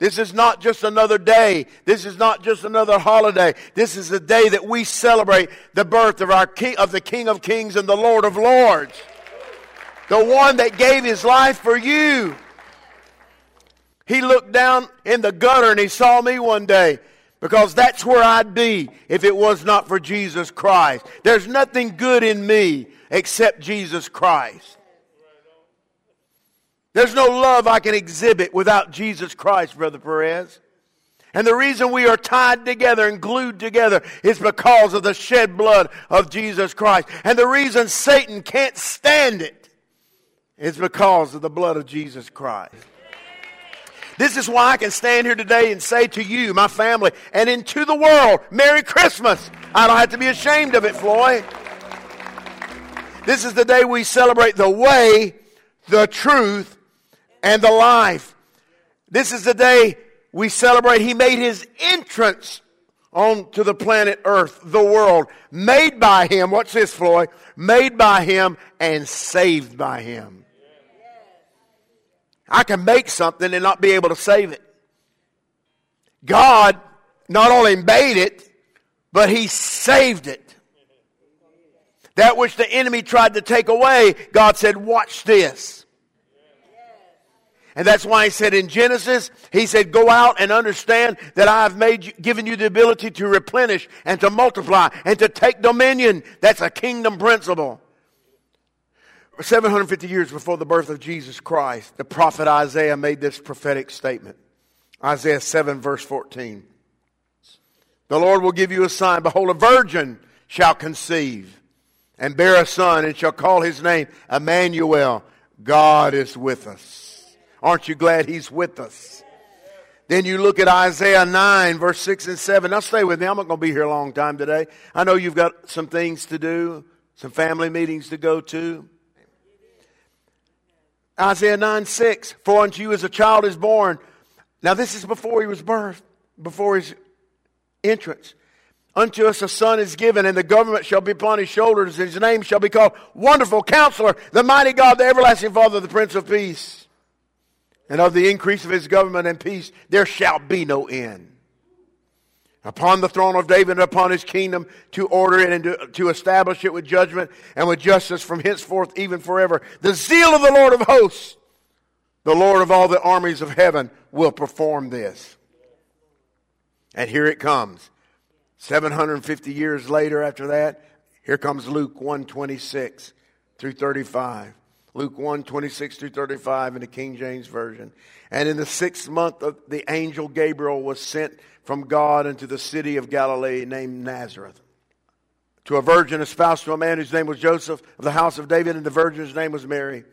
This is not just another day. This is not just another holiday. This is the day that we celebrate the birth of our King, of the King of Kings and the Lord of Lords. The one that gave his life for you. He looked down in the gutter and he saw me one day because that's where I'd be if it was not for Jesus Christ. There's nothing good in me except Jesus Christ. There's no love I can exhibit without Jesus Christ, Brother Perez. And the reason we are tied together and glued together is because of the shed blood of Jesus Christ. And the reason Satan can't stand it is because of the blood of Jesus Christ. This is why I can stand here today and say to you, my family, and into the world, Merry Christmas. I don't have to be ashamed of it, Floyd. This is the day we celebrate the way, the truth, and the life. This is the day we celebrate He made His entrance onto the planet Earth, the world, made by Him. What's this, Floyd? Made by Him and saved by Him. I can make something and not be able to save it. God not only made it, but He saved it. That which the enemy tried to take away, God said, Watch this. And that's why he said in Genesis, he said, go out and understand that I have made you, given you the ability to replenish and to multiply and to take dominion. That's a kingdom principle. 750 years before the birth of Jesus Christ, the prophet Isaiah made this prophetic statement. Isaiah 7 verse 14. The Lord will give you a sign. Behold, a virgin shall conceive and bear a son and shall call his name Emmanuel. God is with us. Aren't you glad He's with us? Then you look at Isaiah 9, verse 6 and 7. Now stay with me. I'm not going to be here a long time today. I know you've got some things to do, some family meetings to go to. Isaiah 9, 6. For unto you as a child is born. Now this is before he was birthed, before his entrance. Unto us a son is given, and the government shall be upon his shoulders, and his name shall be called Wonderful Counselor, the Mighty God, the Everlasting Father, the Prince of Peace and of the increase of his government and peace there shall be no end. Upon the throne of David and upon his kingdom to order it and to, to establish it with judgment and with justice from henceforth even forever. The zeal of the Lord of hosts, the Lord of all the armies of heaven, will perform this. And here it comes. 750 years later after that, here comes Luke 126 through 35. Luke 1 26 through 35 in the King James Version. And in the sixth month, of the angel Gabriel was sent from God into the city of Galilee named Nazareth to a virgin espoused to a man whose name was Joseph of the house of David, and the virgin's name was Mary.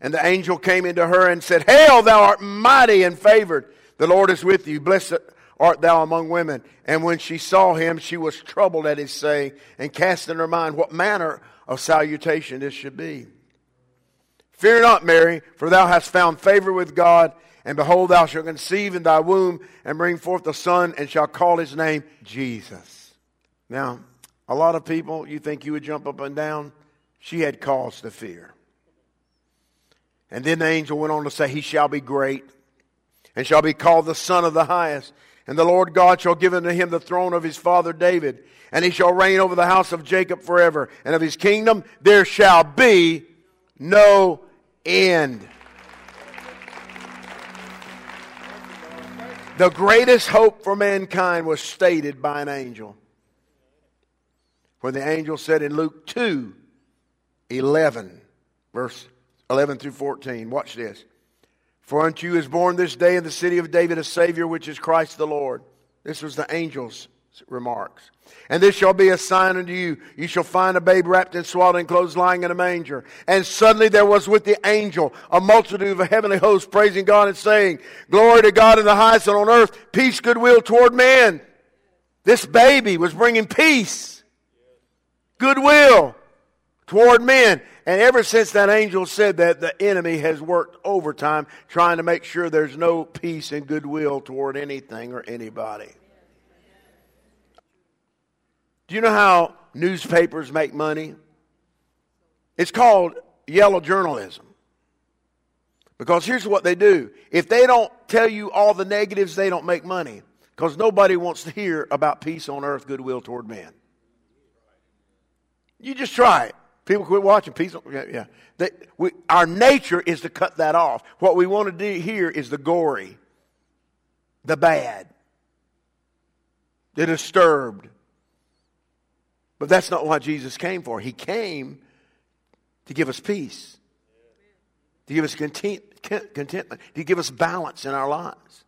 And the angel came into her and said, Hail, thou art mighty and favored. The Lord is with you. Blessed art thou among women. And when she saw him, she was troubled at his saying and cast in her mind what manner of salutation this should be. Fear not, Mary, for thou hast found favor with God. And behold, thou shalt conceive in thy womb and bring forth a son, and shall call his name Jesus. Now, a lot of people, you think you would jump up and down? She had cause to fear. And then the angel went on to say, He shall be great, and shall be called the Son of the Highest. And the Lord God shall give unto him the throne of his father David, and he shall reign over the house of Jacob forever. And of his kingdom there shall be no end. The greatest hope for mankind was stated by an angel. Where the angel said in Luke 2 11, verse 11 through 14, watch this. For unto you is born this day in the city of David a Savior, which is Christ the Lord. This was the angel's remarks. And this shall be a sign unto you. You shall find a babe wrapped in swaddling clothes lying in a manger. And suddenly there was with the angel a multitude of heavenly hosts praising God and saying, Glory to God in the highest and on earth, peace, goodwill toward men. This baby was bringing peace, goodwill toward men. And ever since that angel said that, the enemy has worked overtime trying to make sure there's no peace and goodwill toward anything or anybody. Do you know how newspapers make money? It's called yellow journalism. Because here's what they do. If they don't tell you all the negatives, they don't make money. Because nobody wants to hear about peace on earth, goodwill toward men. You just try it. People quit watching. Peace. Yeah, yeah. They, we, our nature is to cut that off. What we want to do here is the gory, the bad, the disturbed. But that's not what Jesus came for. He came to give us peace, to give us content, contentment, to give us balance in our lives.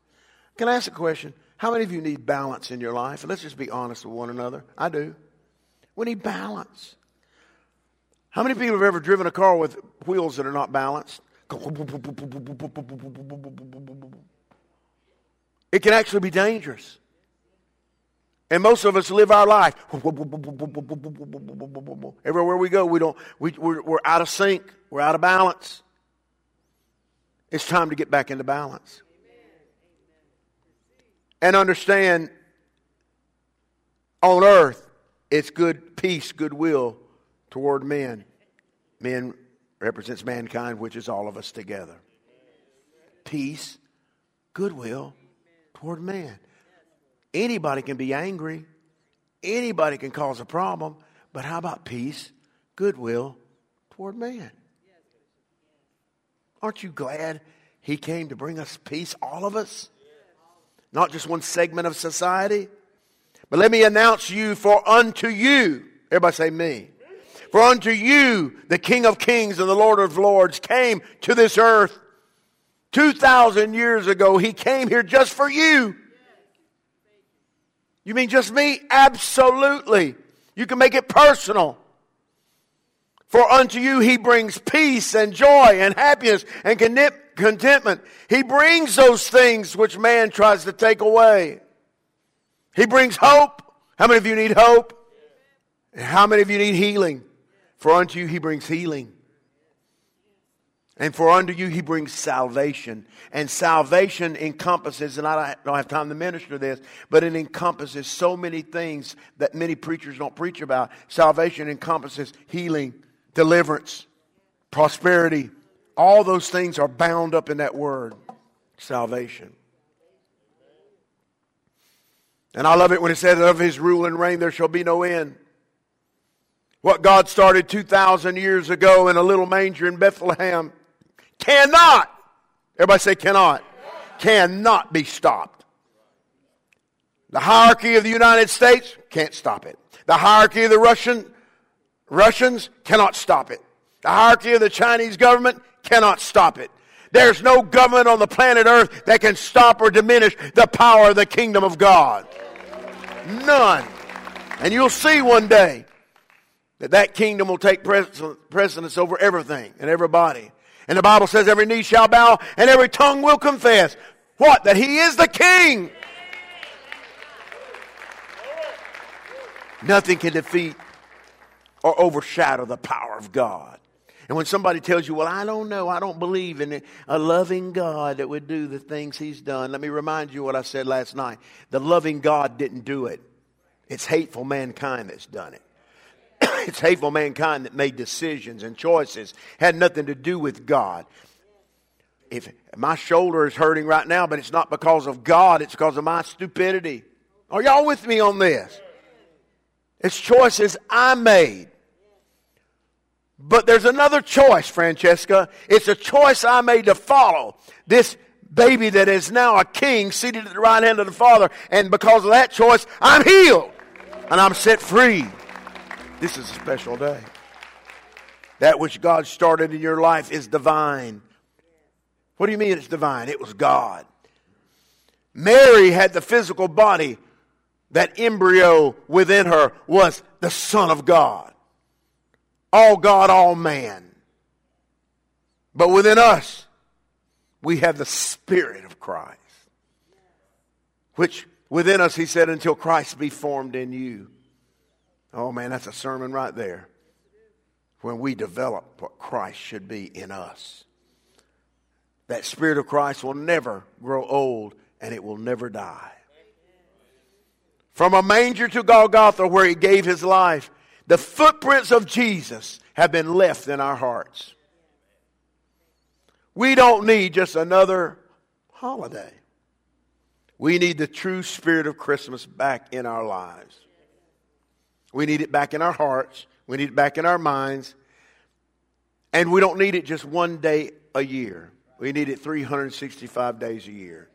Can I ask a question? How many of you need balance in your life? Let's just be honest with one another. I do. We need balance. How many people have ever driven a car with wheels that are not balanced? It can actually be dangerous. And most of us live our life. Everywhere we go, we don't, we, we're, we're out of sync. We're out of balance. It's time to get back into balance. And understand on earth, it's good peace, goodwill toward men. Men represents mankind, which is all of us together. Peace, goodwill toward man. Anybody can be angry. Anybody can cause a problem. But how about peace, goodwill toward man? Aren't you glad he came to bring us peace, all of us? Not just one segment of society. But let me announce you for unto you. Everybody say me. For unto you, the King of kings and the Lord of lords, came to this earth 2,000 years ago. He came here just for you. You mean just me? Absolutely. You can make it personal. For unto you he brings peace and joy and happiness and contentment. He brings those things which man tries to take away. He brings hope. How many of you need hope? And how many of you need healing? For unto you he brings healing. And for unto you he brings salvation. And salvation encompasses, and I don't have time to minister this, but it encompasses so many things that many preachers don't preach about. Salvation encompasses healing, deliverance, prosperity. All those things are bound up in that word salvation. And I love it when it says, Of his rule and reign there shall be no end. What God started 2,000 years ago in a little manger in Bethlehem cannot, everybody say cannot, cannot be stopped. The hierarchy of the United States can't stop it. The hierarchy of the Russian, Russians cannot stop it. The hierarchy of the Chinese government cannot stop it. There's no government on the planet Earth that can stop or diminish the power of the kingdom of God. None. And you'll see one day that that kingdom will take precedence over everything and everybody. And the Bible says every knee shall bow and every tongue will confess. What? That he is the king. Nothing can defeat or overshadow the power of God. And when somebody tells you, well, I don't know, I don't believe in a loving God that would do the things he's done, let me remind you what I said last night. The loving God didn't do it. It's hateful mankind that's done it. it's hateful mankind that made decisions and choices. Had nothing to do with God. If my shoulder is hurting right now, but it's not because of God, it's because of my stupidity. Are y'all with me on this? It's choices I made. But there's another choice, Francesca. It's a choice I made to follow this baby that is now a king seated at the right hand of the Father. And because of that choice, I'm healed and I'm set free. This is a special day. That which God started in your life is divine. What do you mean it's divine? It was God. Mary had the physical body. That embryo within her was the Son of God. All God, all man. But within us, we have the Spirit of Christ. Which within us, he said, until Christ be formed in you. Oh man, that's a sermon right there. When we develop what Christ should be in us. That Spirit of Christ will never grow old and it will never die. From a manger to Golgotha, where he gave his life, the footprints of Jesus have been left in our hearts. We don't need just another holiday. We need the true spirit of Christmas back in our lives. We need it back in our hearts. We need it back in our minds. And we don't need it just one day a year. We need it 365 days a year.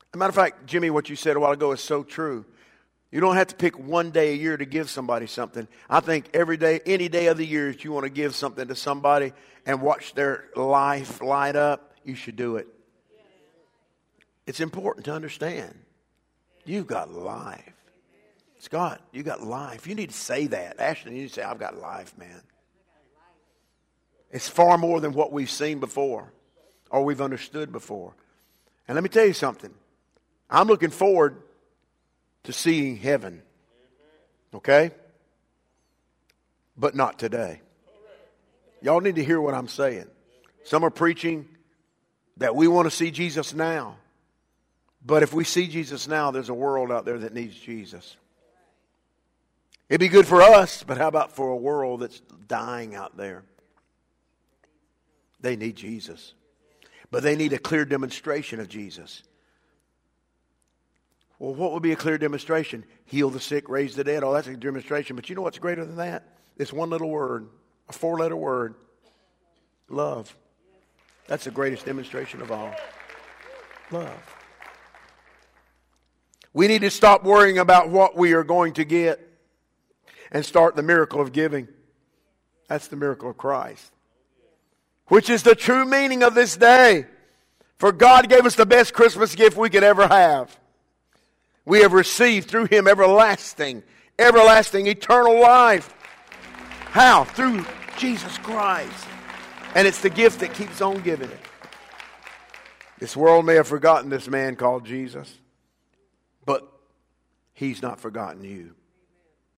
As a matter of fact, Jimmy, what you said a while ago is so true. You don't have to pick one day a year to give somebody something. I think every day, any day of the year, that you want to give something to somebody and watch their life light up, you should do it. It's important to understand. You've got life. Scott, you got life. You need to say that. Ashton, you need to say, I've got life, man. It's far more than what we've seen before or we've understood before. And let me tell you something. I'm looking forward to seeing heaven. Okay? But not today. Y'all need to hear what I'm saying. Some are preaching that we want to see Jesus now. But if we see Jesus now, there's a world out there that needs Jesus. It'd be good for us, but how about for a world that's dying out there? They need Jesus. But they need a clear demonstration of Jesus. Well, what would be a clear demonstration? Heal the sick, raise the dead. Oh, that's a demonstration. But you know what's greater than that? It's one little word, a four letter word love. That's the greatest demonstration of all. Love. We need to stop worrying about what we are going to get and start the miracle of giving. That's the miracle of Christ, which is the true meaning of this day. For God gave us the best Christmas gift we could ever have. We have received through Him everlasting, everlasting, eternal life. How? Through Jesus Christ. And it's the gift that keeps on giving it. This world may have forgotten this man called Jesus. But he's not forgotten you.